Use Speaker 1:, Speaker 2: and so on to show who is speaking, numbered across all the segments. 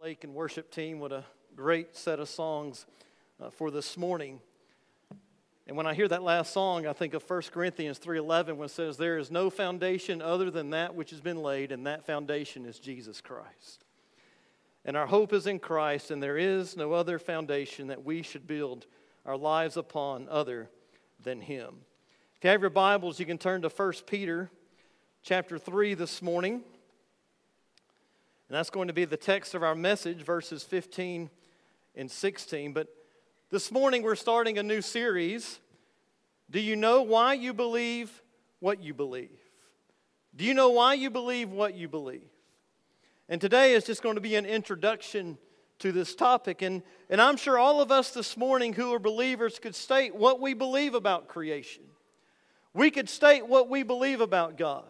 Speaker 1: Lake and worship team, what a great set of songs uh, for this morning. And when I hear that last song, I think of 1 Corinthians 3:11 when it says there is no foundation other than that which has been laid and that foundation is Jesus Christ. And our hope is in Christ and there is no other foundation that we should build our lives upon other than him. If you have your Bibles, you can turn to 1 Peter chapter 3 this morning. And that's going to be the text of our message, verses 15 and 16. But this morning we're starting a new series. Do you know why you believe what you believe? Do you know why you believe what you believe? And today is just going to be an introduction to this topic. And, and I'm sure all of us this morning who are believers could state what we believe about creation. We could state what we believe about God.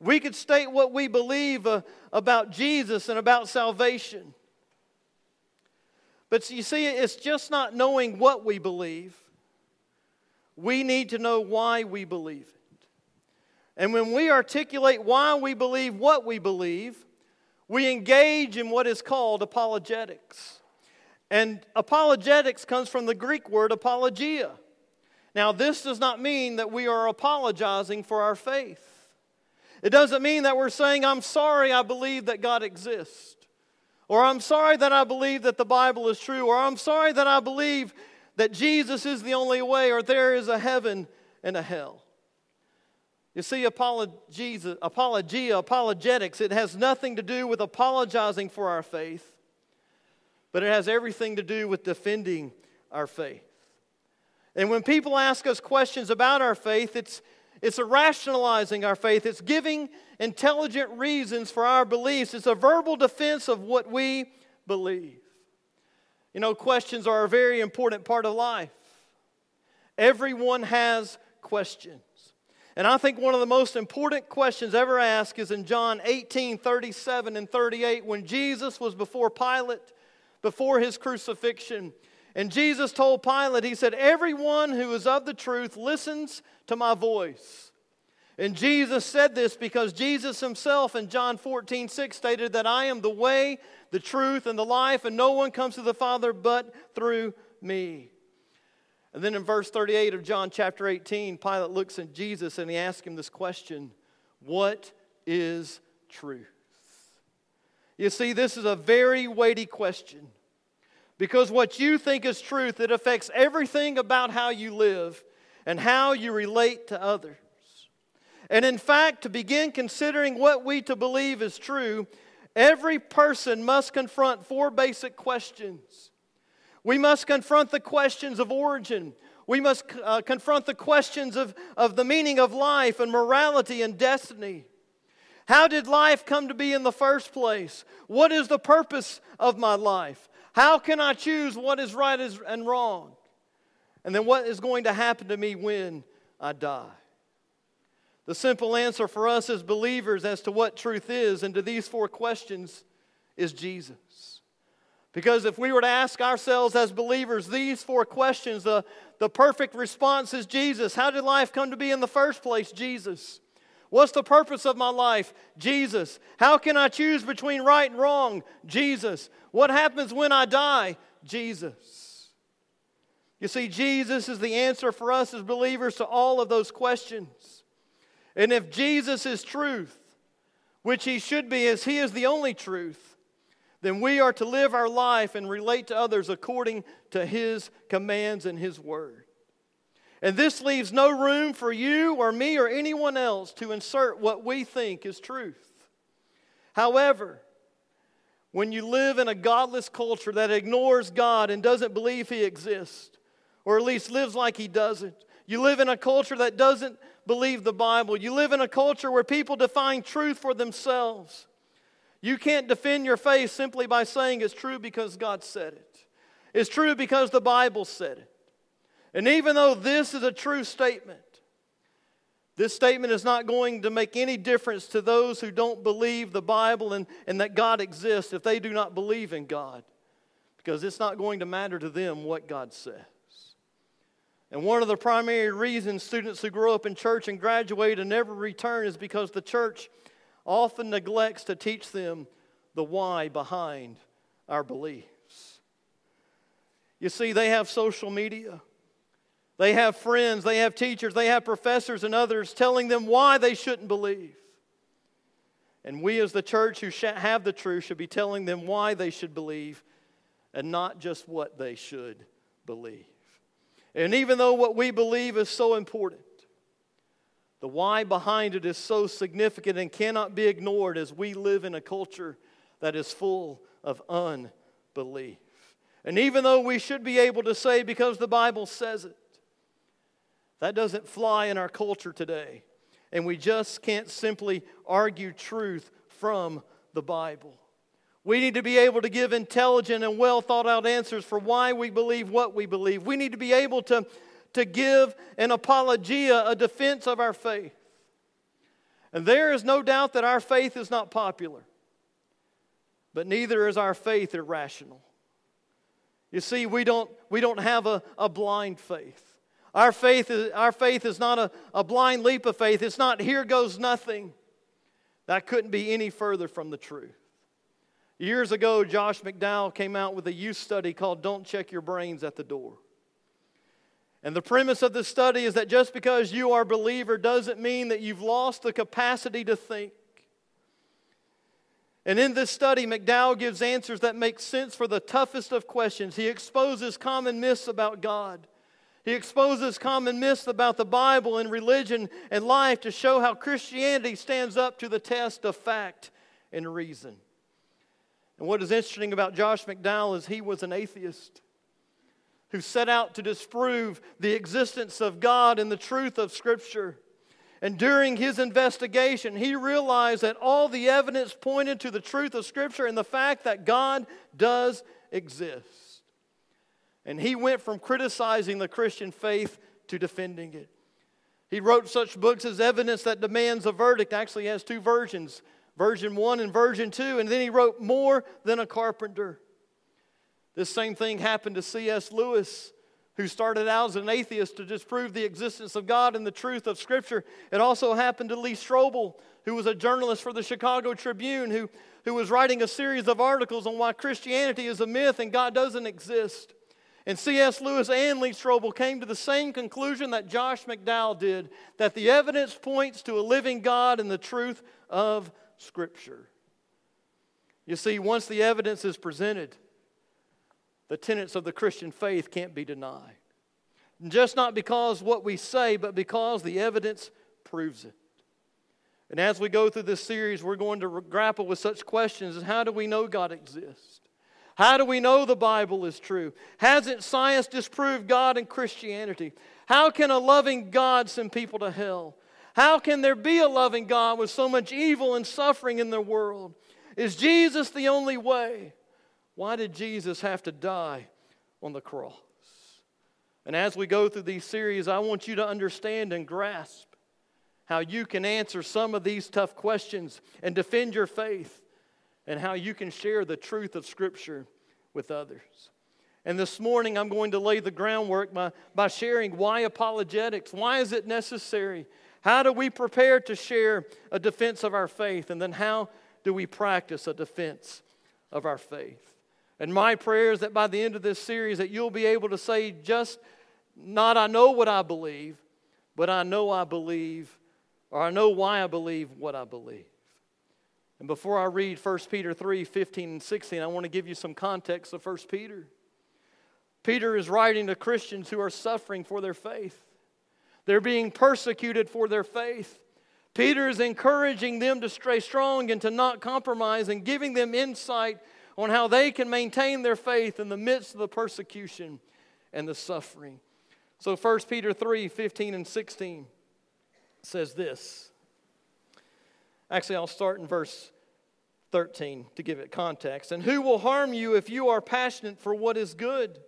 Speaker 1: We could state what we believe uh, about Jesus and about salvation. But you see, it's just not knowing what we believe. We need to know why we believe it. And when we articulate why we believe what we believe, we engage in what is called apologetics. And apologetics comes from the Greek word apologia. Now, this does not mean that we are apologizing for our faith. It doesn't mean that we're saying, I'm sorry I believe that God exists. Or I'm sorry that I believe that the Bible is true. Or I'm sorry that I believe that Jesus is the only way. Or there is a heaven and a hell. You see, apologia, apologetics, it has nothing to do with apologizing for our faith, but it has everything to do with defending our faith. And when people ask us questions about our faith, it's it's a rationalizing our faith. It's giving intelligent reasons for our beliefs. It's a verbal defense of what we believe. You know, questions are a very important part of life. Everyone has questions. And I think one of the most important questions ever asked is in John 18 37 and 38 when Jesus was before Pilate, before his crucifixion. And Jesus told Pilate, He said, Everyone who is of the truth listens to my voice. And Jesus said this because Jesus himself in John 14, 6 stated that I am the way, the truth, and the life, and no one comes to the Father but through me. And then in verse 38 of John chapter 18, Pilate looks at Jesus and he asks him this question What is truth? You see, this is a very weighty question. Because what you think is truth, it affects everything about how you live and how you relate to others. And in fact, to begin considering what we to believe is true, every person must confront four basic questions. We must confront the questions of origin. We must uh, confront the questions of, of the meaning of life and morality and destiny. How did life come to be in the first place? What is the purpose of my life? How can I choose what is right and wrong? And then what is going to happen to me when I die? The simple answer for us as believers as to what truth is and to these four questions is Jesus. Because if we were to ask ourselves as believers these four questions, the, the perfect response is Jesus. How did life come to be in the first place? Jesus. What's the purpose of my life? Jesus. How can I choose between right and wrong? Jesus. What happens when I die? Jesus. You see, Jesus is the answer for us as believers to all of those questions. And if Jesus is truth, which he should be as he is the only truth, then we are to live our life and relate to others according to his commands and his word. And this leaves no room for you or me or anyone else to insert what we think is truth. However, when you live in a godless culture that ignores God and doesn't believe He exists, or at least lives like He doesn't, you live in a culture that doesn't believe the Bible, you live in a culture where people define truth for themselves. You can't defend your faith simply by saying it's true because God said it. It's true because the Bible said it. And even though this is a true statement, this statement is not going to make any difference to those who don't believe the Bible and, and that God exists if they do not believe in God, because it's not going to matter to them what God says. And one of the primary reasons students who grow up in church and graduate and never return is because the church often neglects to teach them the why behind our beliefs. You see, they have social media. They have friends, they have teachers, they have professors and others telling them why they shouldn't believe. And we, as the church who have the truth, should be telling them why they should believe and not just what they should believe. And even though what we believe is so important, the why behind it is so significant and cannot be ignored as we live in a culture that is full of unbelief. And even though we should be able to say, because the Bible says it, that doesn't fly in our culture today. And we just can't simply argue truth from the Bible. We need to be able to give intelligent and well thought out answers for why we believe what we believe. We need to be able to, to give an apologia, a defense of our faith. And there is no doubt that our faith is not popular, but neither is our faith irrational. You see, we don't, we don't have a, a blind faith. Our faith is, our faith is not a, a blind leap of faith. It's not here goes nothing. That couldn't be any further from the truth. Years ago, Josh McDowell came out with a youth study called Don't Check Your Brains at the Door. And the premise of this study is that just because you are a believer doesn't mean that you've lost the capacity to think. And in this study, McDowell gives answers that make sense for the toughest of questions. He exposes common myths about God. He exposes common myths about the Bible and religion and life to show how Christianity stands up to the test of fact and reason. And what is interesting about Josh McDowell is he was an atheist who set out to disprove the existence of God and the truth of Scripture. And during his investigation, he realized that all the evidence pointed to the truth of Scripture and the fact that God does exist. And he went from criticizing the Christian faith to defending it. He wrote such books as Evidence That Demands a Verdict, actually has two versions version 1 and version 2. And then he wrote More Than a Carpenter. This same thing happened to C.S. Lewis, who started out as an atheist to disprove the existence of God and the truth of Scripture. It also happened to Lee Strobel, who was a journalist for the Chicago Tribune, who, who was writing a series of articles on why Christianity is a myth and God doesn't exist. And C.S. Lewis and Lee Strobel came to the same conclusion that Josh McDowell did that the evidence points to a living God and the truth of Scripture. You see, once the evidence is presented, the tenets of the Christian faith can't be denied. Just not because what we say, but because the evidence proves it. And as we go through this series, we're going to grapple with such questions as how do we know God exists? How do we know the Bible is true? Hasn't science disproved God and Christianity? How can a loving God send people to hell? How can there be a loving God with so much evil and suffering in the world? Is Jesus the only way? Why did Jesus have to die on the cross? And as we go through these series, I want you to understand and grasp how you can answer some of these tough questions and defend your faith, and how you can share the truth of Scripture with others. And this morning, I'm going to lay the groundwork by, by sharing why apologetics. Why is it necessary? How do we prepare to share a defense of our faith? And then how do we practice a defense of our faith? And my prayer is that by the end of this series that you'll be able to say just not I know what I believe, but I know I believe or I know why I believe what I believe. And before I read 1 Peter 3 15 and 16, I want to give you some context of 1 Peter. Peter is writing to Christians who are suffering for their faith, they're being persecuted for their faith. Peter is encouraging them to stay strong and to not compromise and giving them insight on how they can maintain their faith in the midst of the persecution and the suffering. So 1 Peter 3 15 and 16 says this. Actually, I'll start in verse 13 to give it context. And who will harm you if you are passionate for what is good?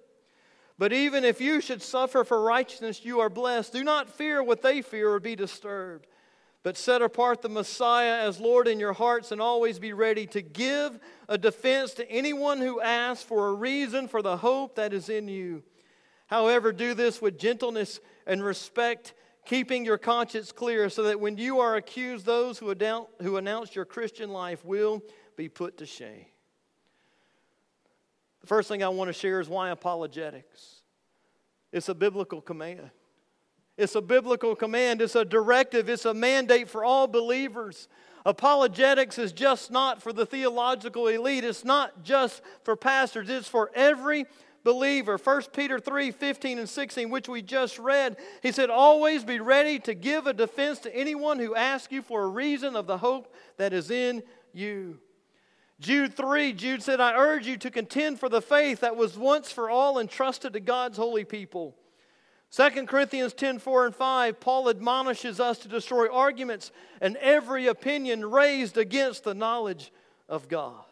Speaker 1: But even if you should suffer for righteousness, you are blessed. Do not fear what they fear or be disturbed. But set apart the Messiah as Lord in your hearts and always be ready to give a defense to anyone who asks for a reason for the hope that is in you. However, do this with gentleness and respect, keeping your conscience clear, so that when you are accused, those who announce your Christian life will be put to shame. The first thing I want to share is why apologetics. It's a biblical command. It's a biblical command. It's a directive. It's a mandate for all believers. Apologetics is just not for the theological elite. It's not just for pastors. It's for every believer. 1 Peter 3 15 and 16, which we just read, he said, Always be ready to give a defense to anyone who asks you for a reason of the hope that is in you. Jude 3, Jude said, I urge you to contend for the faith that was once for all entrusted to God's holy people. 2 Corinthians 10 4 and 5, Paul admonishes us to destroy arguments and every opinion raised against the knowledge of God.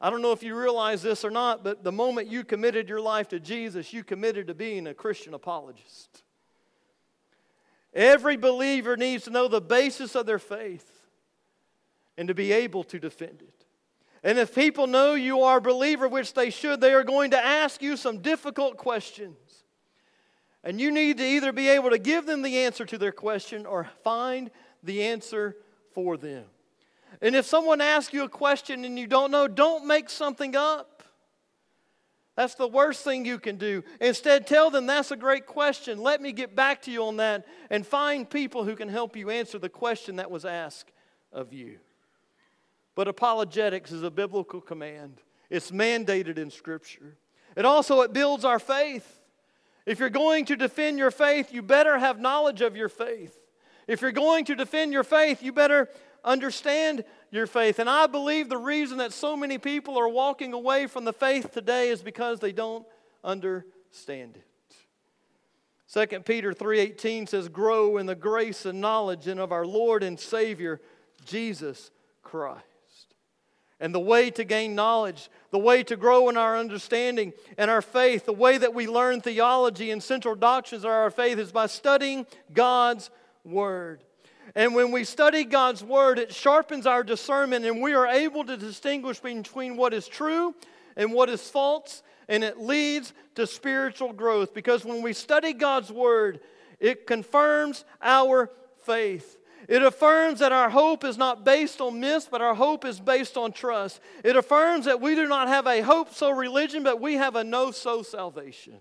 Speaker 1: I don't know if you realize this or not, but the moment you committed your life to Jesus, you committed to being a Christian apologist. Every believer needs to know the basis of their faith and to be able to defend it. And if people know you are a believer, which they should, they are going to ask you some difficult questions. And you need to either be able to give them the answer to their question or find the answer for them. And if someone asks you a question and you don't know, don't make something up. That's the worst thing you can do. Instead, tell them that's a great question. Let me get back to you on that and find people who can help you answer the question that was asked of you. But apologetics is a biblical command. It's mandated in scripture. It also it builds our faith. If you're going to defend your faith, you better have knowledge of your faith. If you're going to defend your faith, you better understand your faith. And I believe the reason that so many people are walking away from the faith today is because they don't understand it. 2 Peter 3:18 says grow in the grace and knowledge and of our Lord and Savior Jesus Christ. And the way to gain knowledge, the way to grow in our understanding and our faith, the way that we learn theology and central doctrines of our faith is by studying God's Word. And when we study God's Word, it sharpens our discernment and we are able to distinguish between what is true and what is false, and it leads to spiritual growth. Because when we study God's Word, it confirms our faith. It affirms that our hope is not based on myths, but our hope is based on trust. It affirms that we do not have a hope so religion, but we have a know so salvation.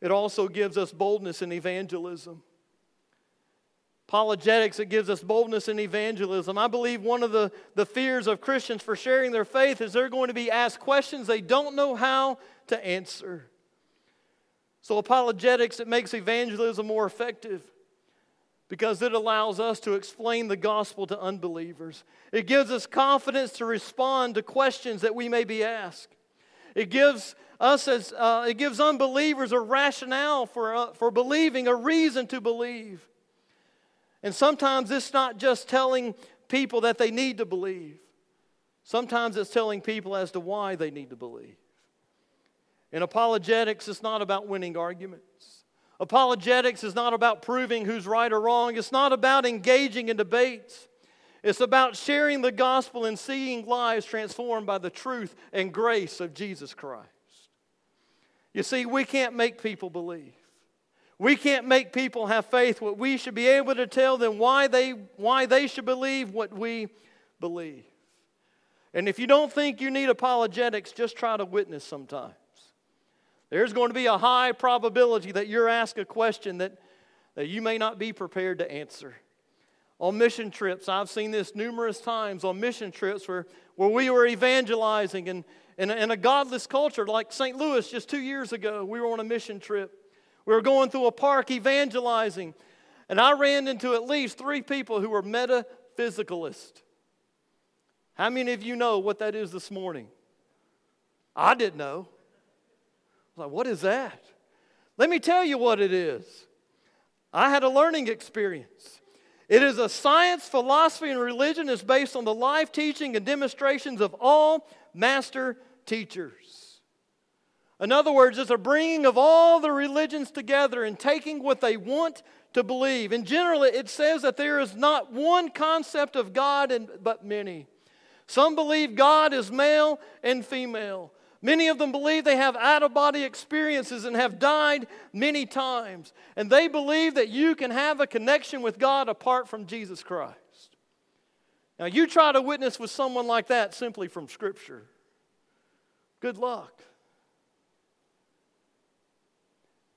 Speaker 1: It also gives us boldness in evangelism. Apologetics, it gives us boldness in evangelism. I believe one of the, the fears of Christians for sharing their faith is they're going to be asked questions they don't know how to answer. So, apologetics, it makes evangelism more effective because it allows us to explain the gospel to unbelievers. It gives us confidence to respond to questions that we may be asked. It gives us as uh, it gives unbelievers a rationale for, uh, for believing, a reason to believe. And sometimes it's not just telling people that they need to believe. Sometimes it's telling people as to why they need to believe. In apologetics, it's not about winning arguments. Apologetics is not about proving who's right or wrong, it's not about engaging in debates. It's about sharing the gospel and seeing lives transformed by the truth and grace of Jesus Christ. You see, we can't make people believe. We can't make people have faith. What we should be able to tell them why they, why they should believe what we believe. And if you don't think you need apologetics, just try to witness sometimes. There's going to be a high probability that you're asked a question that, that you may not be prepared to answer. On mission trips, I've seen this numerous times on mission trips where, where we were evangelizing in, in, in a godless culture like St. Louis just two years ago. We were on a mission trip. We were going through a park evangelizing, and I ran into at least three people who were metaphysicalists. How many of you know what that is this morning? I didn't know I was like, what is that? Let me tell you what it is. I had a learning experience. It is a science, philosophy, and religion is based on the life teaching and demonstrations of all master teachers. In other words, it's a bringing of all the religions together and taking what they want to believe. And generally, it says that there is not one concept of God, but many. Some believe God is male and female. Many of them believe they have out of body experiences and have died many times. And they believe that you can have a connection with God apart from Jesus Christ. Now, you try to witness with someone like that simply from Scripture. good luck.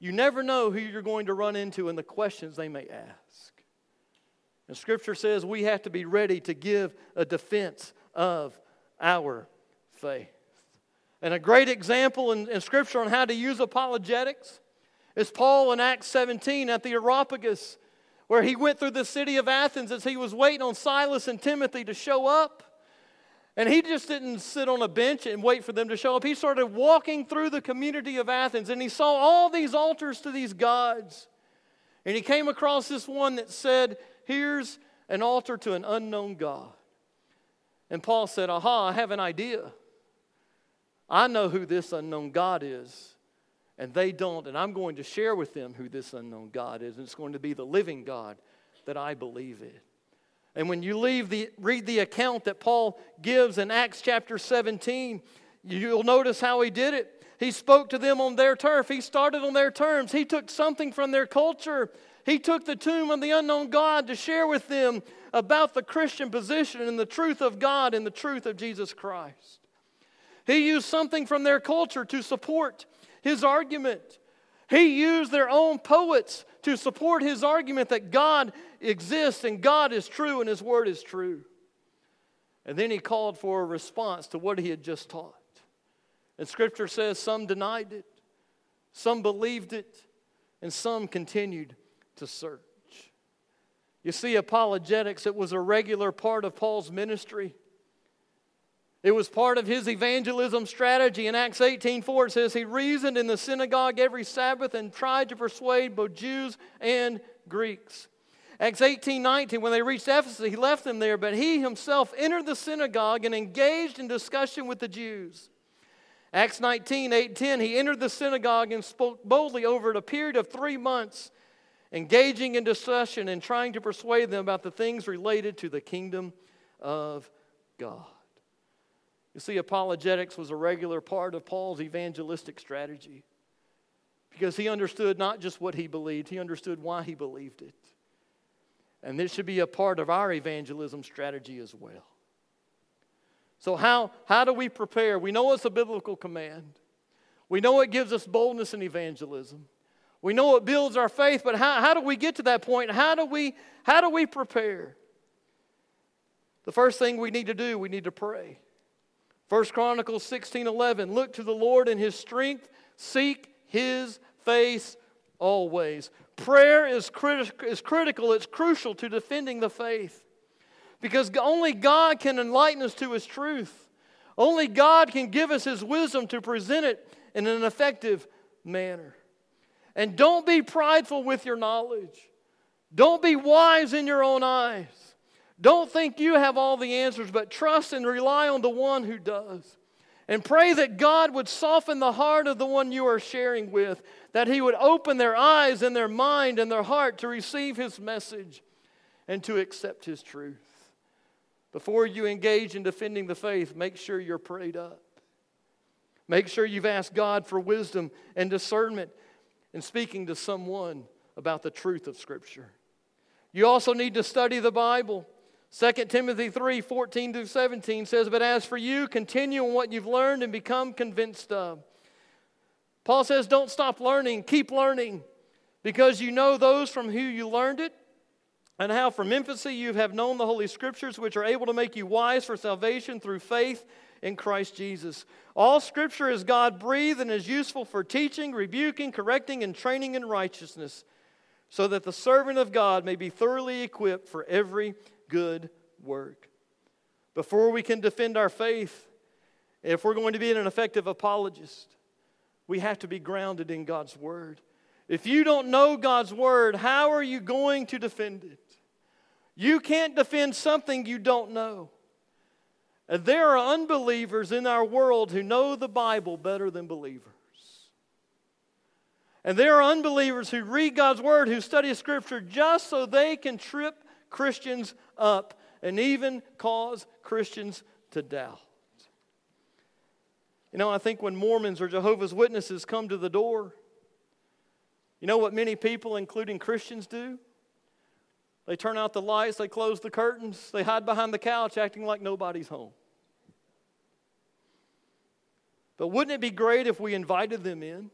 Speaker 1: You never know who you're going to run into and the questions they may ask. And Scripture says we have to be ready to give a defense of our faith. And a great example in, in Scripture on how to use apologetics is Paul in Acts 17 at the Areopagus, where he went through the city of Athens as he was waiting on Silas and Timothy to show up. And he just didn't sit on a bench and wait for them to show up. He started walking through the community of Athens and he saw all these altars to these gods. And he came across this one that said, Here's an altar to an unknown God. And Paul said, Aha, I have an idea. I know who this unknown God is, and they don't, and I'm going to share with them who this unknown God is, and it's going to be the living God that I believe in. And when you leave the, read the account that Paul gives in Acts chapter 17, you'll notice how he did it. He spoke to them on their turf. He started on their terms. He took something from their culture. He took the tomb of the unknown God to share with them about the Christian position and the truth of God and the truth of Jesus Christ. He used something from their culture to support his argument. He used their own poets to support his argument that God exists and God is true and his word is true. And then he called for a response to what he had just taught. And scripture says some denied it, some believed it, and some continued to search. You see, apologetics, it was a regular part of Paul's ministry. It was part of his evangelism strategy. In Acts 18:4 it says he reasoned in the synagogue every Sabbath and tried to persuade both Jews and Greeks. Acts 18:19 when they reached Ephesus he left them there but he himself entered the synagogue and engaged in discussion with the Jews. Acts 19, 8, 10, he entered the synagogue and spoke boldly over a period of three months, engaging in discussion and trying to persuade them about the things related to the kingdom of God. You see, apologetics was a regular part of Paul's evangelistic strategy because he understood not just what he believed, he understood why he believed it. And this should be a part of our evangelism strategy as well. So, how, how do we prepare? We know it's a biblical command. We know it gives us boldness in evangelism. We know it builds our faith, but how, how do we get to that point? How do we how do we prepare? The first thing we need to do, we need to pray. First Chronicles 16 11. Look to the Lord in his strength, seek his face always. Prayer is, criti- is critical, it's crucial to defending the faith because only God can enlighten us to his truth. Only God can give us his wisdom to present it in an effective manner. And don't be prideful with your knowledge. Don't be wise in your own eyes. Don't think you have all the answers, but trust and rely on the one who does. And pray that God would soften the heart of the one you are sharing with, that He would open their eyes and their mind and their heart to receive His message and to accept His truth. Before you engage in defending the faith, make sure you're prayed up. Make sure you've asked God for wisdom and discernment in speaking to someone about the truth of Scripture. You also need to study the Bible. 2 Timothy 3 14 through 17 says, But as for you, continue in what you've learned and become convinced of. Paul says, Don't stop learning, keep learning, because you know those from who you learned it, and how from infancy you have known the Holy Scriptures, which are able to make you wise for salvation through faith in Christ Jesus. All Scripture is God breathed and is useful for teaching, rebuking, correcting, and training in righteousness, so that the servant of God may be thoroughly equipped for every good work. Before we can defend our faith, if we're going to be an effective apologist, we have to be grounded in God's Word. If you don't know God's Word, how are you going to defend it? You can't defend something you don't know. And there are unbelievers in our world who know the Bible better than believers. And there are unbelievers who read God's Word, who study Scripture just so they can trip Christians up and even cause Christians to doubt. You know, I think when Mormons or Jehovah's Witnesses come to the door, you know what many people, including Christians, do? They turn out the lights, they close the curtains, they hide behind the couch acting like nobody's home. But wouldn't it be great if we invited them in?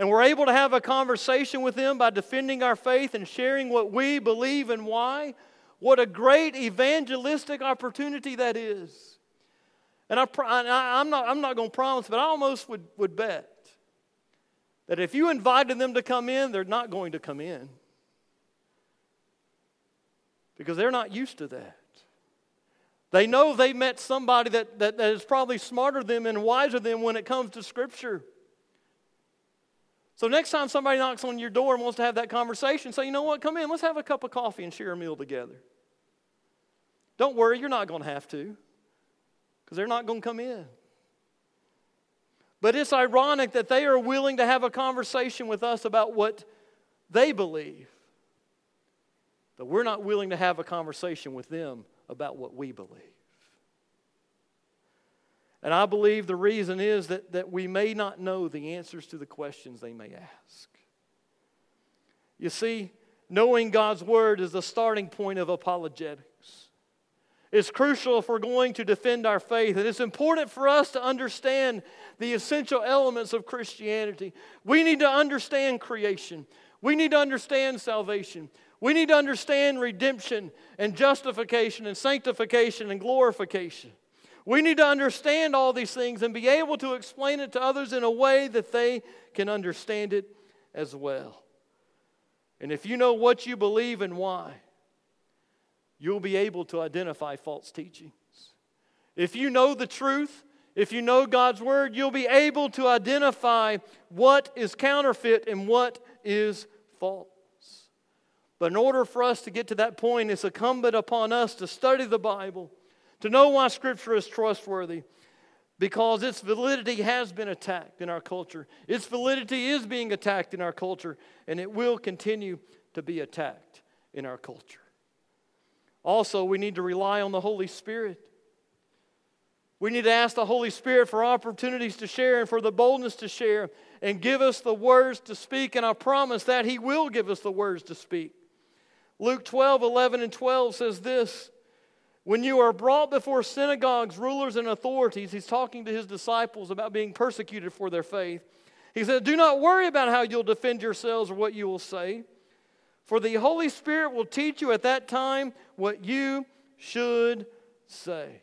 Speaker 1: And we're able to have a conversation with them by defending our faith and sharing what we believe and why. What a great evangelistic opportunity that is. And I, am not, I'm not going to promise, but I almost would, would bet that if you invited them to come in, they're not going to come in because they're not used to that. They know they met somebody that, that, that is probably smarter than them and wiser than when it comes to Scripture. So next time somebody knocks on your door and wants to have that conversation, say, you know what, come in, let's have a cup of coffee and share a meal together. Don't worry, you're not going to have to because they're not going to come in. But it's ironic that they are willing to have a conversation with us about what they believe, but we're not willing to have a conversation with them about what we believe. And I believe the reason is that, that we may not know the answers to the questions they may ask. You see, knowing God's Word is the starting point of apologetics. It's crucial if we're going to defend our faith, and it's important for us to understand the essential elements of Christianity. We need to understand creation, we need to understand salvation, we need to understand redemption and justification and sanctification and glorification. We need to understand all these things and be able to explain it to others in a way that they can understand it as well. And if you know what you believe and why, you'll be able to identify false teachings. If you know the truth, if you know God's word, you'll be able to identify what is counterfeit and what is false. But in order for us to get to that point, it's incumbent upon us to study the Bible, to know why Scripture is trustworthy, because its validity has been attacked in our culture. Its validity is being attacked in our culture, and it will continue to be attacked in our culture. Also, we need to rely on the Holy Spirit. We need to ask the Holy Spirit for opportunities to share and for the boldness to share and give us the words to speak. And I promise that He will give us the words to speak. Luke 12, 11, and 12 says this When you are brought before synagogues, rulers, and authorities, he's talking to his disciples about being persecuted for their faith. He said, Do not worry about how you'll defend yourselves or what you will say, for the Holy Spirit will teach you at that time what you should say.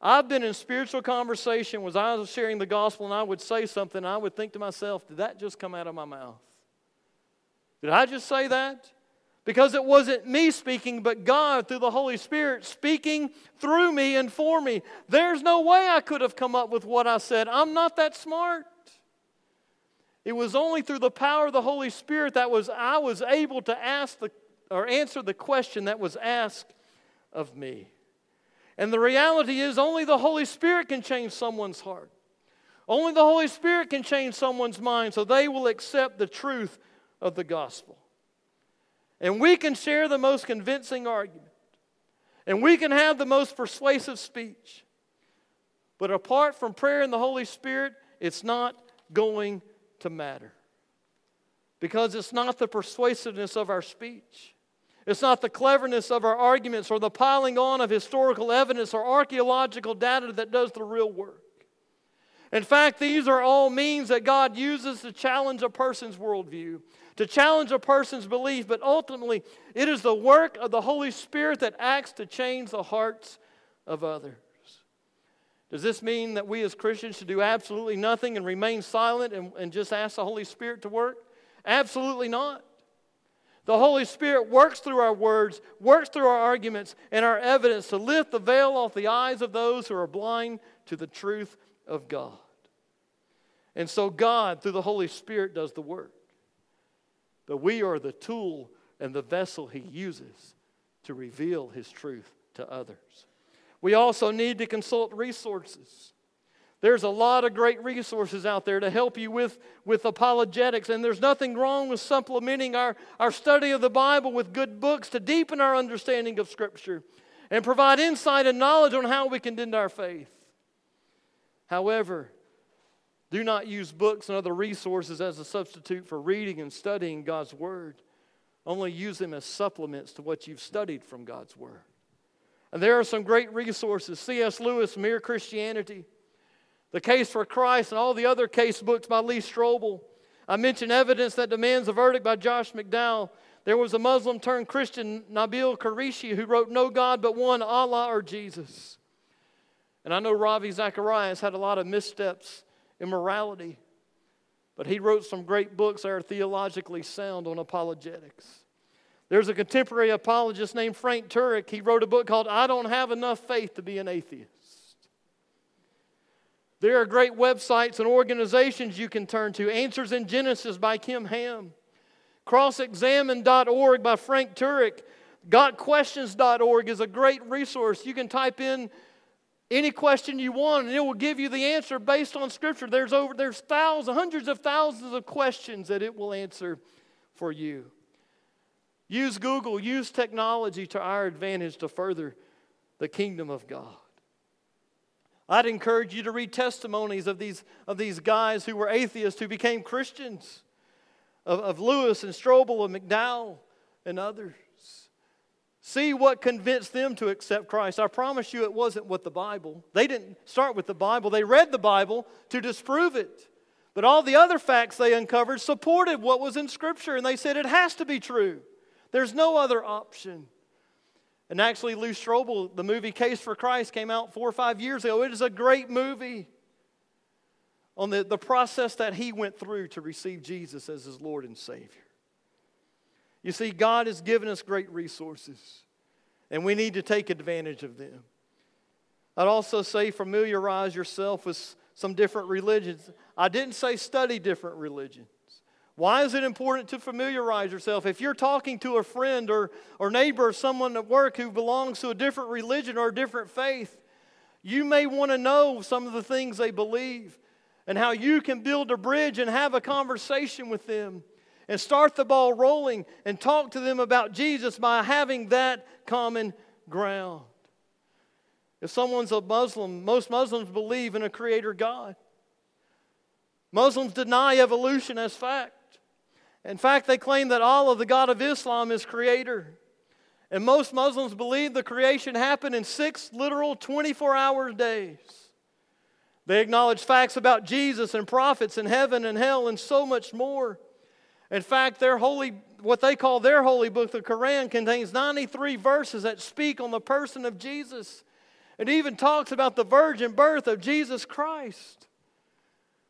Speaker 1: I've been in spiritual conversation was I was sharing the gospel and I would say something I would think to myself, did that just come out of my mouth? Did I just say that? Because it wasn't me speaking, but God through the Holy Spirit speaking through me and for me. There's no way I could have come up with what I said. I'm not that smart. It was only through the power of the Holy Spirit that was I was able to ask the or answer the question that was asked of me. And the reality is only the Holy Spirit can change someone's heart. Only the Holy Spirit can change someone's mind so they will accept the truth of the gospel. And we can share the most convincing argument. And we can have the most persuasive speech. But apart from prayer and the Holy Spirit, it's not going to matter. Because it's not the persuasiveness of our speech. It's not the cleverness of our arguments or the piling on of historical evidence or archaeological data that does the real work. In fact, these are all means that God uses to challenge a person's worldview to challenge a person's belief, but ultimately, it is the work of the Holy Spirit that acts to change the hearts of others. Does this mean that we as Christians should do absolutely nothing and remain silent and, and just ask the Holy Spirit to work? Absolutely not. The Holy Spirit works through our words, works through our arguments and our evidence to lift the veil off the eyes of those who are blind to the truth of God. And so, God, through the Holy Spirit, does the work but we are the tool and the vessel He uses to reveal His truth to others. We also need to consult resources. There's a lot of great resources out there to help you with, with apologetics, and there's nothing wrong with supplementing our, our study of the Bible with good books to deepen our understanding of Scripture and provide insight and knowledge on how we can defend our faith. However, do not use books and other resources as a substitute for reading and studying God's Word. Only use them as supplements to what you've studied from God's Word. And there are some great resources. C.S. Lewis, Mere Christianity. The Case for Christ and all the other case books by Lee Strobel. I mentioned Evidence That Demands a Verdict by Josh McDowell. There was a Muslim turned Christian, Nabil Qureshi, who wrote No God But One, Allah or Jesus. And I know Ravi Zacharias had a lot of missteps in morality, but he wrote some great books that are theologically sound on apologetics. There's a contemporary apologist named Frank Turek. He wrote a book called I Don't Have Enough Faith to Be an Atheist. There are great websites and organizations you can turn to. Answers in Genesis by Ken Ham. Crossexamine.org by Frank Turek. GotQuestions.org is a great resource. You can type in any question you want and it will give you the answer based on scripture there's over there's thousands hundreds of thousands of questions that it will answer for you use google use technology to our advantage to further the kingdom of god i'd encourage you to read testimonies of these of these guys who were atheists who became christians of, of lewis and strobel and mcdowell and others See what convinced them to accept Christ. I promise you it wasn't with the Bible. They didn't start with the Bible, they read the Bible to disprove it. But all the other facts they uncovered supported what was in Scripture, and they said it has to be true. There's no other option. And actually, Lee Strobel, the movie Case for Christ, came out four or five years ago. It is a great movie on the, the process that he went through to receive Jesus as his Lord and Savior. You see, God has given us great resources, and we need to take advantage of them. I'd also say familiarize yourself with some different religions. I didn't say study different religions. Why is it important to familiarize yourself? If you're talking to a friend or, or neighbor or someone at work who belongs to a different religion or a different faith, you may want to know some of the things they believe and how you can build a bridge and have a conversation with them and start the ball rolling and talk to them about Jesus by having that common ground. If someone's a Muslim, most Muslims believe in a creator God. Muslims deny evolution as fact. In fact, they claim that Allah, the God of Islam, is creator. And most Muslims believe the creation happened in six literal 24 hour days. They acknowledge facts about Jesus and prophets and heaven and hell and so much more. In fact, their holy, what they call their holy book, the Quran, contains 93 verses that speak on the person of Jesus. It even talks about the virgin birth of Jesus Christ.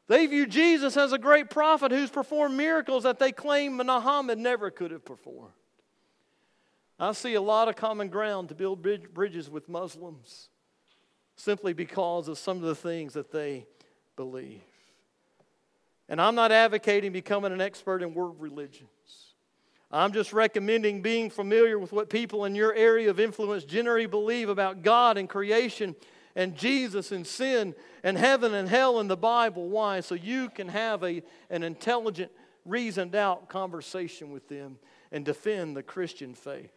Speaker 1: They view Jesus as a great prophet who's performed miracles that they claim Muhammad never could have performed. I see a lot of common ground to build bridges with Muslims simply because of some of the things that they believe. And I'm not advocating becoming an expert in world religions. I'm just recommending being familiar with what people in your area of influence generally believe about God and creation and Jesus and sin and heaven and hell in the Bible. Why? So you can have a, an intelligent, reasoned out conversation with them and defend the Christian faith.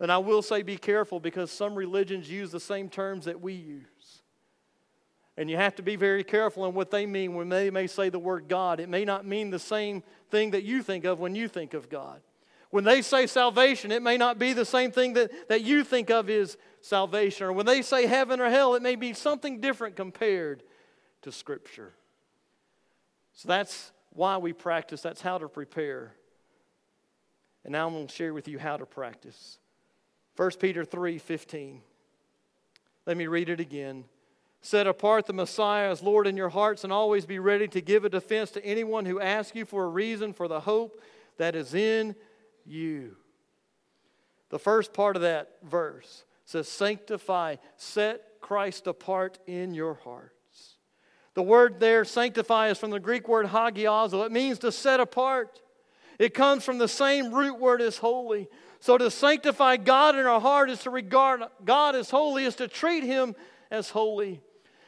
Speaker 1: And I will say be careful because some religions use the same terms that we use. And you have to be very careful in what they mean when they may say the word God. It may not mean the same thing that you think of when you think of God. When they say salvation, it may not be the same thing that, that you think of as salvation. Or when they say heaven or hell, it may be something different compared to Scripture. So that's why we practice, that's how to prepare. And now I'm going to share with you how to practice. 1 Peter 3 15. Let me read it again. Set apart the Messiah as Lord in your hearts and always be ready to give a defense to anyone who asks you for a reason for the hope that is in you. The first part of that verse says, Sanctify, set Christ apart in your hearts. The word there, sanctify, is from the Greek word hagiazo. It means to set apart. It comes from the same root word as holy. So to sanctify God in our heart is to regard God as holy, is to treat Him as holy.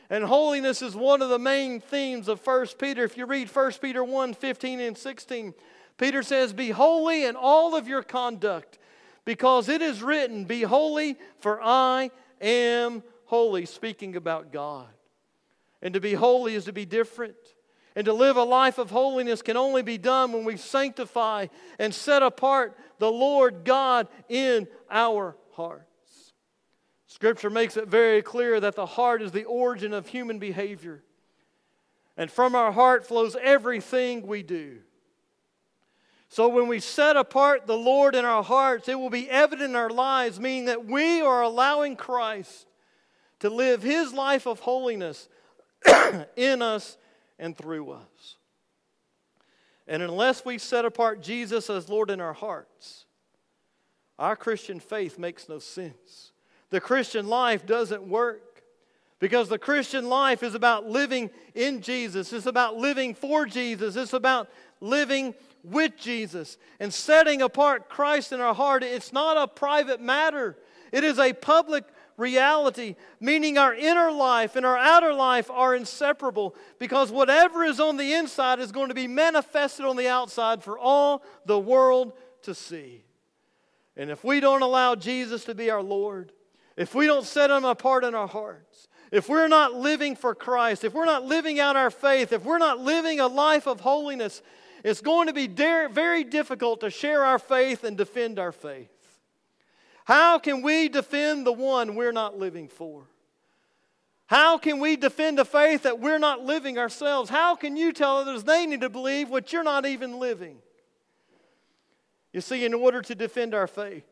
Speaker 1: And holiness is one of the main themes of 1 Peter. If you read 1 Peter 1 15 and 16, Peter says, Be holy in all of your conduct, because it is written, Be holy, for I am holy, speaking about God. And to be holy is to be different. And to live a life of holiness can only be done when we sanctify and set apart the Lord God in our hearts. Scripture makes it very clear that the heart is the origin of human behavior. And from our heart flows everything we do. So when we set apart the Lord in our hearts, it will be evident in our lives, meaning that we are allowing Christ to live his life of holiness in us and through us. And unless we set apart Jesus as Lord in our hearts, our Christian faith makes no sense. The Christian life doesn't work because the Christian life is about living in Jesus, it's about living for Jesus, it's about living with Jesus and setting apart Christ in our heart. It's not a private matter, it is a public reality, meaning our inner life and our outer life are inseparable because whatever is on the inside is going to be manifested on the outside for all the world to see. And if we don't allow Jesus to be our Lord, if we don't set Him apart in our hearts, if we're not living for Christ, if we're not living out our faith, if we're not living a life of holiness, it's going to be very difficult to share our faith and defend our faith. How can we defend the one we're not living for? How can we defend a faith that we're not living ourselves? How can you tell others they need to believe what you're not even living? You see, in order to defend our faith,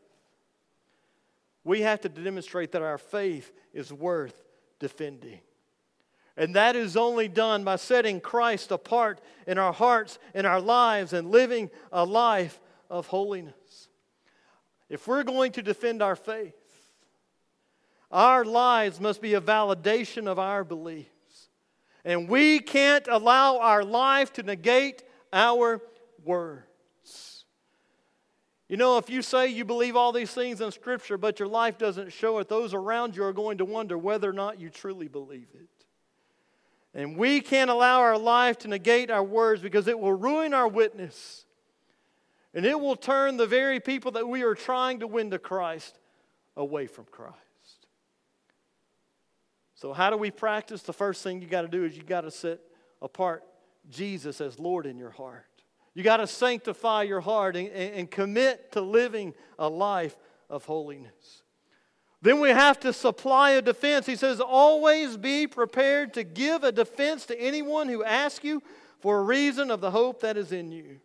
Speaker 1: we have to demonstrate that our faith is worth defending. And that is only done by setting Christ apart in our hearts, in our lives, and living a life of holiness. If we're going to defend our faith, our lives must be a validation of our beliefs. And we can't allow our life to negate our words. You know, if you say you believe all these things in Scripture, but your life doesn't show it, those around you are going to wonder whether or not you truly believe it. And we can't allow our life to negate our words because it will ruin our witness. And it will turn the very people that we are trying to win to Christ away from Christ. So, how do we practice? The first thing you got to do is you got to set apart Jesus as Lord in your heart. You got to sanctify your heart and, and, commit to living a life of holiness. Then we have to supply a defense. He says, always be prepared to give a defense to anyone who asks you for a reason of the hope that is in you.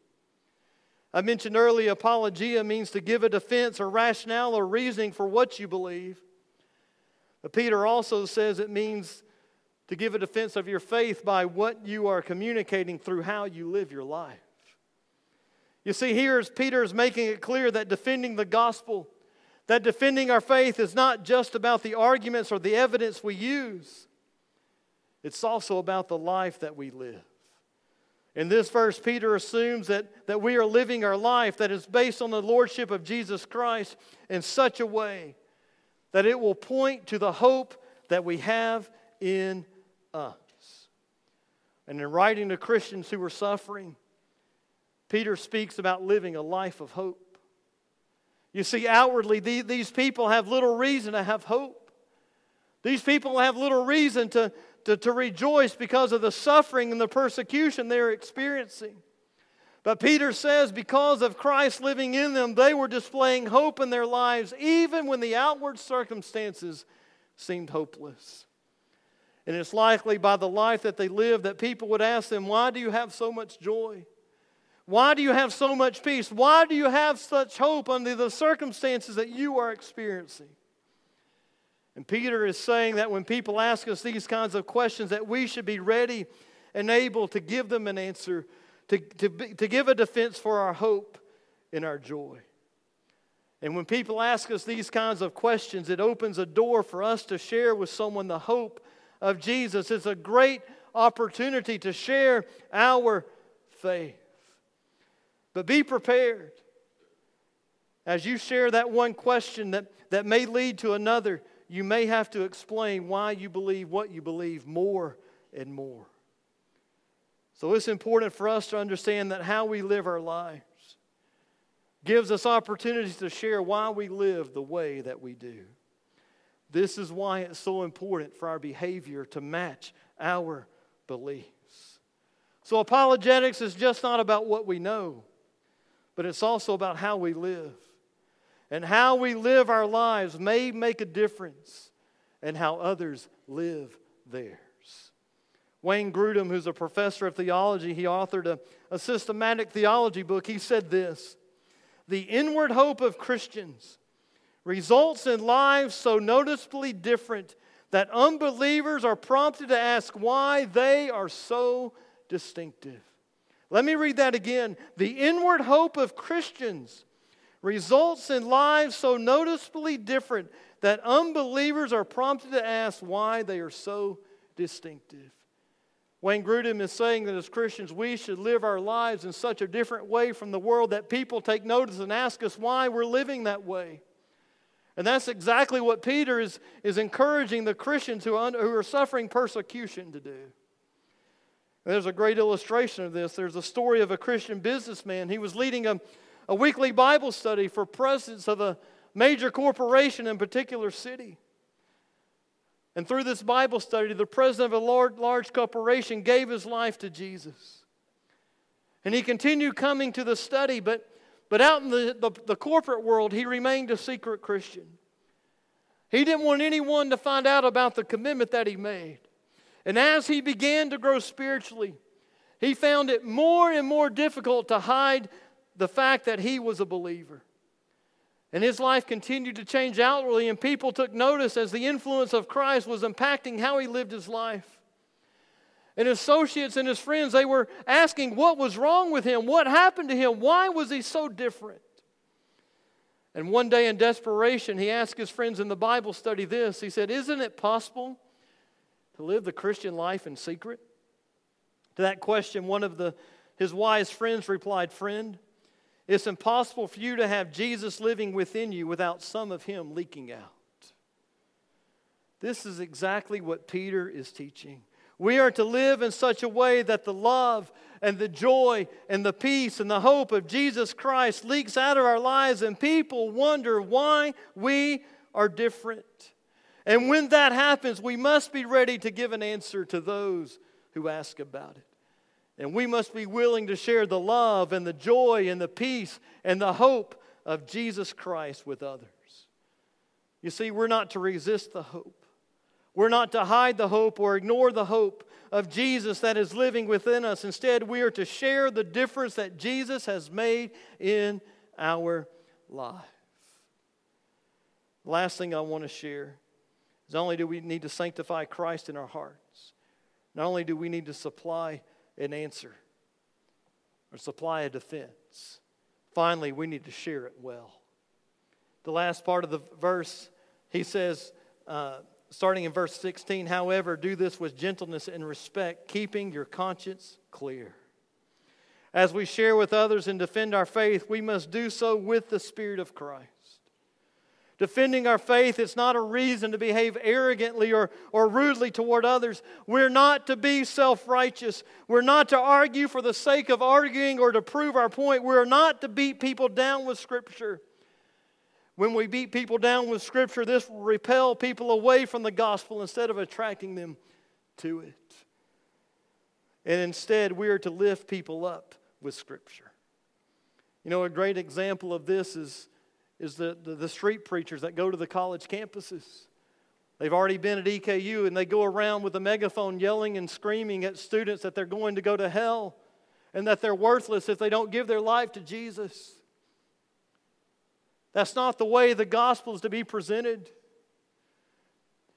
Speaker 1: I mentioned earlier, apologia means to give a defense or rationale or reasoning for what you believe. But Peter also says it means to give a defense of your faith by what you are communicating through how you live your life. You see, here Peter is making it clear that defending the gospel, that defending our faith is not just about the arguments or the evidence we use, it's also about the life that we live. In this verse, Peter assumes that, that we are living our life that is based on the lordship of Jesus Christ in such a way that it will point to the hope that we have in us. And in writing to Christians who are suffering, Peter speaks about living a life of hope. You see, outwardly, these people have little reason to have hope. These people have little reason to, to, to rejoice because of the suffering and the persecution they're experiencing. But Peter says, because of Christ living in them, they were displaying hope in their lives, even when the outward circumstances seemed hopeless. And it's likely by the life that they lived that people would ask them, Why do you have so much joy? Why do you have so much peace? Why do you have such hope under the circumstances that you are experiencing? And Peter is saying that when people ask us these kinds of questions, that we should be ready and able to give them an answer, to, to, to give a defense for our hope and our joy. And when people ask us these kinds of questions, it opens a door for us to share with someone the hope of Jesus. It's a great opportunity to share our faith. But be prepared. As you share that one question that, that may lead to another, you may have to explain why you believe what you believe more and more. So it's important for us to understand that how we live our lives gives us opportunities to share why we live the way that we do. This is why it's so important for our behavior to match our beliefs. So, apologetics is just not about what we know, but it's also about how we live and how we live our lives may make a difference in how others live theirs. Wayne Grudem, who's a professor of theology, he authored a, a systematic theology book. He said this The inward hope of Christians results in lives so noticeably different that unbelievers are prompted to ask why they are so distinctive. Let me read that again. The inward hope of Christians results in lives so noticeably different that unbelievers are prompted to ask why they are so distinctive. Wayne Grudem is saying that as Christians, we should live our lives in such a different way from the world that people take notice and ask us why we're living that way. And that's exactly what Peter is, is encouraging the Christians who, who are suffering persecution to do. There's a great illustration of this. There's a story of a Christian businessman. He was leading a, a weekly Bible study for presidents of a major corporation in a particular city. And through this Bible study, the president of a large, large corporation gave his life to Jesus. And he continued coming to the study, but, but out in the, the, the corporate world, he remained a secret Christian. He didn't want anyone to find out about the commitment that he made. And as he began to grow spiritually, he found it more and more difficult to hide the fact that he was a believer. And his life continued to change outwardly, and people took notice as the influence of Christ was impacting how he lived his life. And his associates and his friends, they were asking what was wrong with him, what happened to him, why was he so different? And one day in desperation, he asked his friends in the Bible study this. He said, Isn't it possible to live the Christian life in secret? To that question, one of the, his wise friends replied, Friend, it's impossible for you to have Jesus living within you without some of him leaking out. This is exactly what Peter is teaching. We are to live in such a way that the love and the joy and the peace and the hope of Jesus Christ leaks out of our lives, and people wonder why we are different. And when that happens, we must be ready to give an answer to those who ask about it. And we must be willing to share the love and the joy and the peace and the hope of Jesus Christ with others. You see, we're not to resist the hope. We're not to hide the hope or ignore the hope of Jesus that is living within us. Instead, we are to share the difference that Jesus has made in our life. Last thing I want to share not only do we need to sanctify Christ in our hearts, not only do we need to supply an answer or supply a defense. Finally, we need to share it well. The last part of the verse, he says, uh, starting in verse 16, however, do this with gentleness and respect, keeping your conscience clear. As we share with others and defend our faith, we must do so with the Spirit of Christ. Defending our faith is not a reason to behave arrogantly or, or rudely toward others. We're not to be self righteous. We're not to argue for the sake of arguing or to prove our point. We're not to beat people down with Scripture. When we beat people down with Scripture, this will repel people away from the gospel instead of attracting them to it. And instead, we are to lift people up with Scripture. You know, a great example of this is is the, the, the, street preachers that go to the college campuses. They've already been at EKU and they go around with a megaphone yelling and screaming at students that they're going to go to hell and that they're worthless if they don't give their life to Jesus. That's not the way the gospel is to be presented.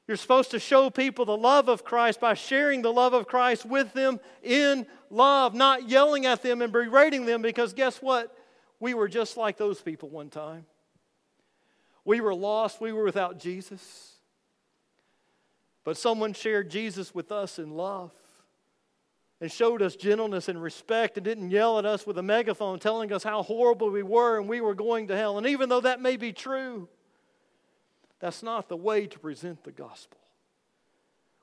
Speaker 1: You're supposed to show people the love of Christ by sharing the love of Christ with them in love, not yelling at them and berating them because guess what? We were just like those people one time. We were lost, we were without Jesus. But someone shared Jesus with us in love and showed us gentleness and respect and didn't yell at us with a megaphone telling us how horrible we were and we were going to hell. And even though that may be true, that's not the way to present the gospel.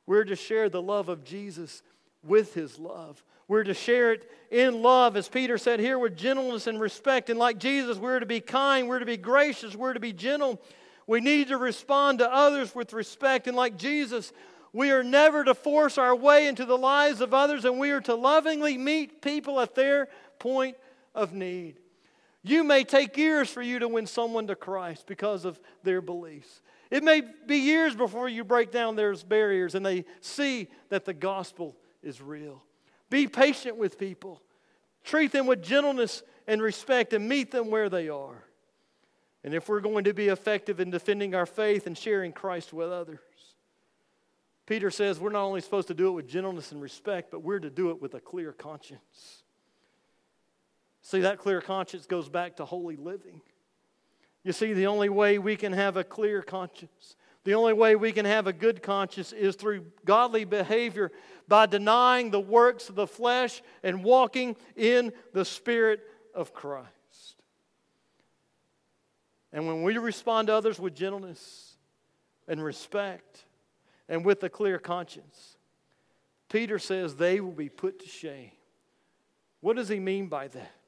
Speaker 1: We're to share the love of Jesus with his love. We're to share it in love, as Peter said here, with gentleness and respect. And like Jesus, we're to be kind, we're to be gracious, we're to be gentle. We need to respond to others with respect. And like Jesus, we are never to force our way into the lives of others, and we are to lovingly meet people at their point of need. You may take years for you to win someone to Christ because of their beliefs. It may be years before you break down those barriers and they see that the gospel is real. Be patient with people. Treat them with gentleness and respect and meet them where they are. And if we're going to be effective in defending our faith and sharing Christ with others, Peter says we're not only supposed to do it with gentleness and respect, but we're to do it with a clear conscience. See, that clear conscience goes back to holy living. You see, the only way we can have a clear conscience, the only way we can have a good conscience is through godly behavior by denying the works of the flesh and walking in the Spirit of Christ. And when we respond to others with gentleness and respect and with a clear conscience, Peter says they will be put to shame. What does he mean by that?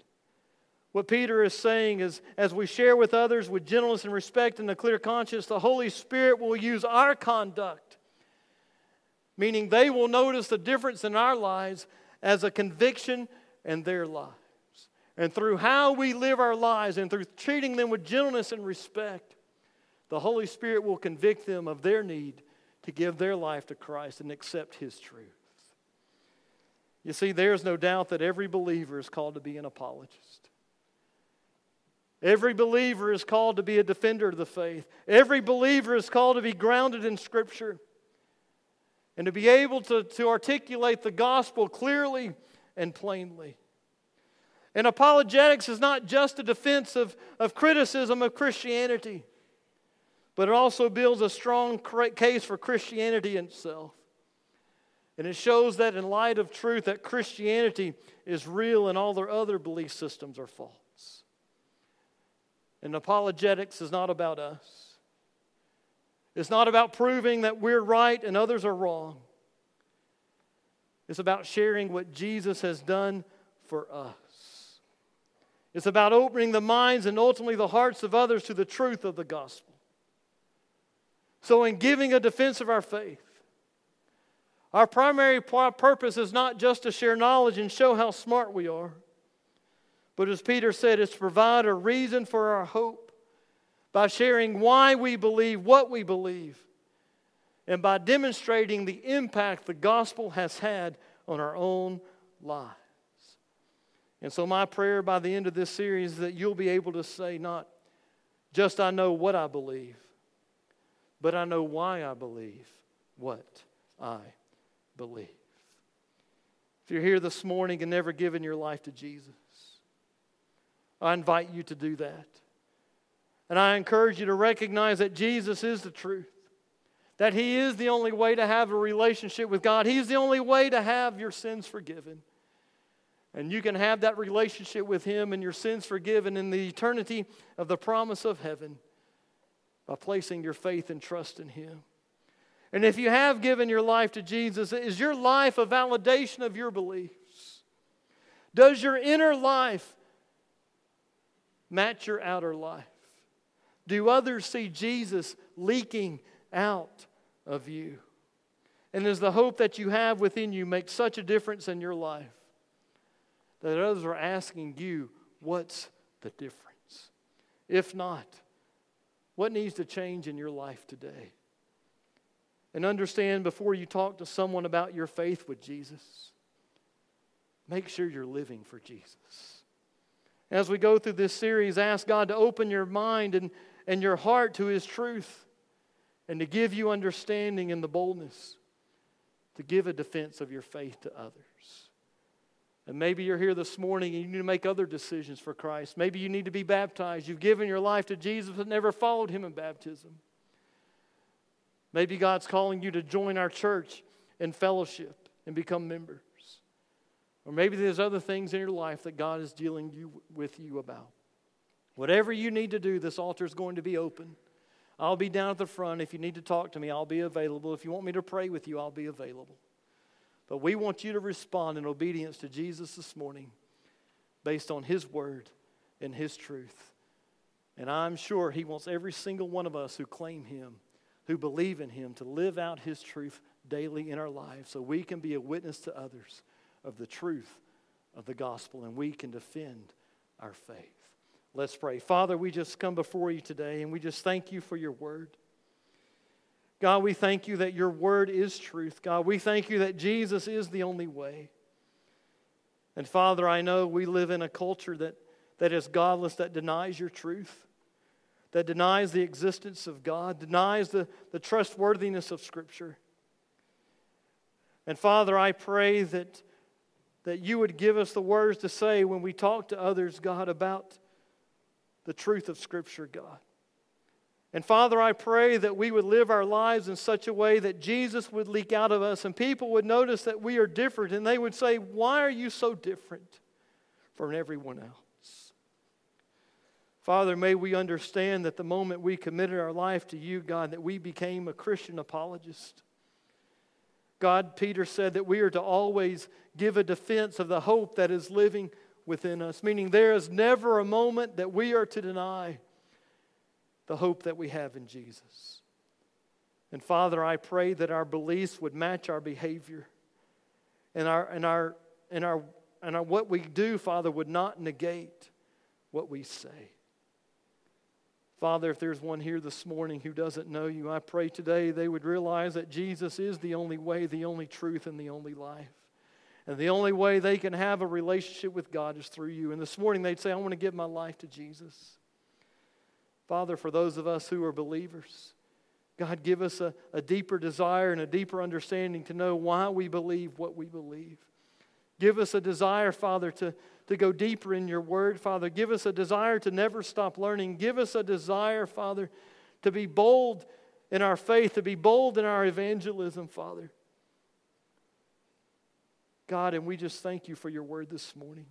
Speaker 1: What Peter is saying is, as we share with others with gentleness and respect and a clear conscience, the Holy Spirit will use our conduct, meaning they will notice the difference in our lives as a conviction in their lives. And through how we live our lives and through treating them with gentleness and respect, the Holy Spirit will convict them of their need to give their life to Christ and accept His truth. You see, there's no doubt that every believer is called to be an apologist. Every believer is called to be a defender of the faith. Every believer is called to be grounded in Scripture and to be able to, to articulate the gospel clearly and plainly. And apologetics is not just a defense of, of criticism of Christianity, but it also builds a strong case for Christianity itself. And it shows that in light of truth that Christianity is real and all their other belief systems are false. And apologetics is not about us. It's not about proving that we're right and others are wrong. It's about sharing what Jesus has done for us. It's about opening the minds and ultimately the hearts of others to the truth of the gospel. So, in giving a defense of our faith, our primary purpose is not just to share knowledge and show how smart we are. But as Peter said, it's to provide a reason for our hope by sharing why we believe what we believe and by demonstrating the impact the gospel has had on our own lives. And so, my prayer by the end of this series is that you'll be able to say, not just I know what I believe, but I know why I believe what I believe. If you're here this morning and never given your life to Jesus, I invite you to do that. And I encourage you to recognize that Jesus is the truth, that He is the only way to have a relationship with God, He's the only way to have your sins forgiven. And you can have that relationship with Him and your sins forgiven in the eternity of the promise of heaven by placing your faith and trust in Him. And if you have given your life to Jesus, is your life a validation of your beliefs? Does your inner life match your outer life? Do others see Jesus leaking out of you? And does the hope that you have within you make such a difference in your life that others are asking you, what's the difference? If not, what needs to change in your life today? And understand before you talk to someone about your faith with Jesus, make sure you're living for Jesus. As we go through this series, ask God to open your mind and, and your heart to His truth and to give you understanding and the boldness to give a defense of your faith to others. And maybe you're here this morning and you need to make other decisions for Christ. Maybe you need to be baptized. You've given your life to Jesus but never followed Him in baptism. Maybe God's calling you to join our church in fellowship and become members. Or maybe there's other things in your life that God is dealing you, with you about. Whatever you need to do, this altar is going to be open. I'll be down at the front. If you need to talk to me, I'll be available. If you want me to pray with you, I'll be available. But we want you to respond in obedience to Jesus this morning based on His word and His truth. And I'm sure He wants every single one of us who claim Him, who believe in Him, to live out His truth daily in our lives so we can be a witness to others of the truth of the gospel and we can defend our faith. Let's pray. Father, we just come before you today and we just thank you for your word. God, we thank you that your word is truth. God, we thank you that Jesus is the only way. And Father, I know we live in a culture that, that is godless, that denies your truth, that denies the existence of God, denies the, the trustworthiness of Scripture. And Father, I pray that, that you would give us the words to say when we talk to others, God, about the truth of Scripture, God. And Father, I pray that we would live our lives in such a way that Jesus would leak out of us and people would notice that we are different and they would say, Why are you so different from everyone else? Father, may we understand that the moment we committed our life to you, God, that we became a Christian apologist. God, Peter said that we are to always give a defense of the hope that is living within us, meaning there is never a moment that we are to deny the hope that we have in Jesus. And Father, I pray that our beliefs would match our behavior and our and our and our and our, what we do, Father, would not negate what we say. Father, if there's one here this morning who doesn't know you, I pray today they would realize that Jesus is the only way, the only truth, and the only life. And the only way they can have a relationship with God is through you. And this morning they'd say, I want to give my life to Jesus. Father, for those of us who are believers, God, give us a, a deeper desire and a deeper understanding to know why we believe what we believe. Give us a desire, Father, to, to go deeper in your word, Father. Give us a desire to never stop learning. Give us a desire, Father, to be bold in our faith, to be bold in our evangelism, Father. God, and we just thank you for your word this morning.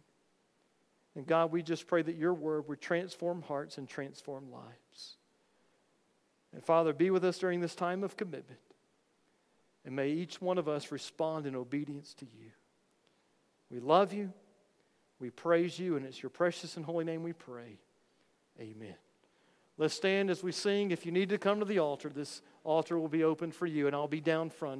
Speaker 1: And God, we just pray that your word would transform hearts and transform lives. And Father, be with us during this time of commitment. And may each one of us respond in obedience to you. We love you. We praise you. And it's your precious and holy name we pray. Amen. Let's stand as we sing. If you need to come to the altar, this altar will be open for you, and I'll be down front. If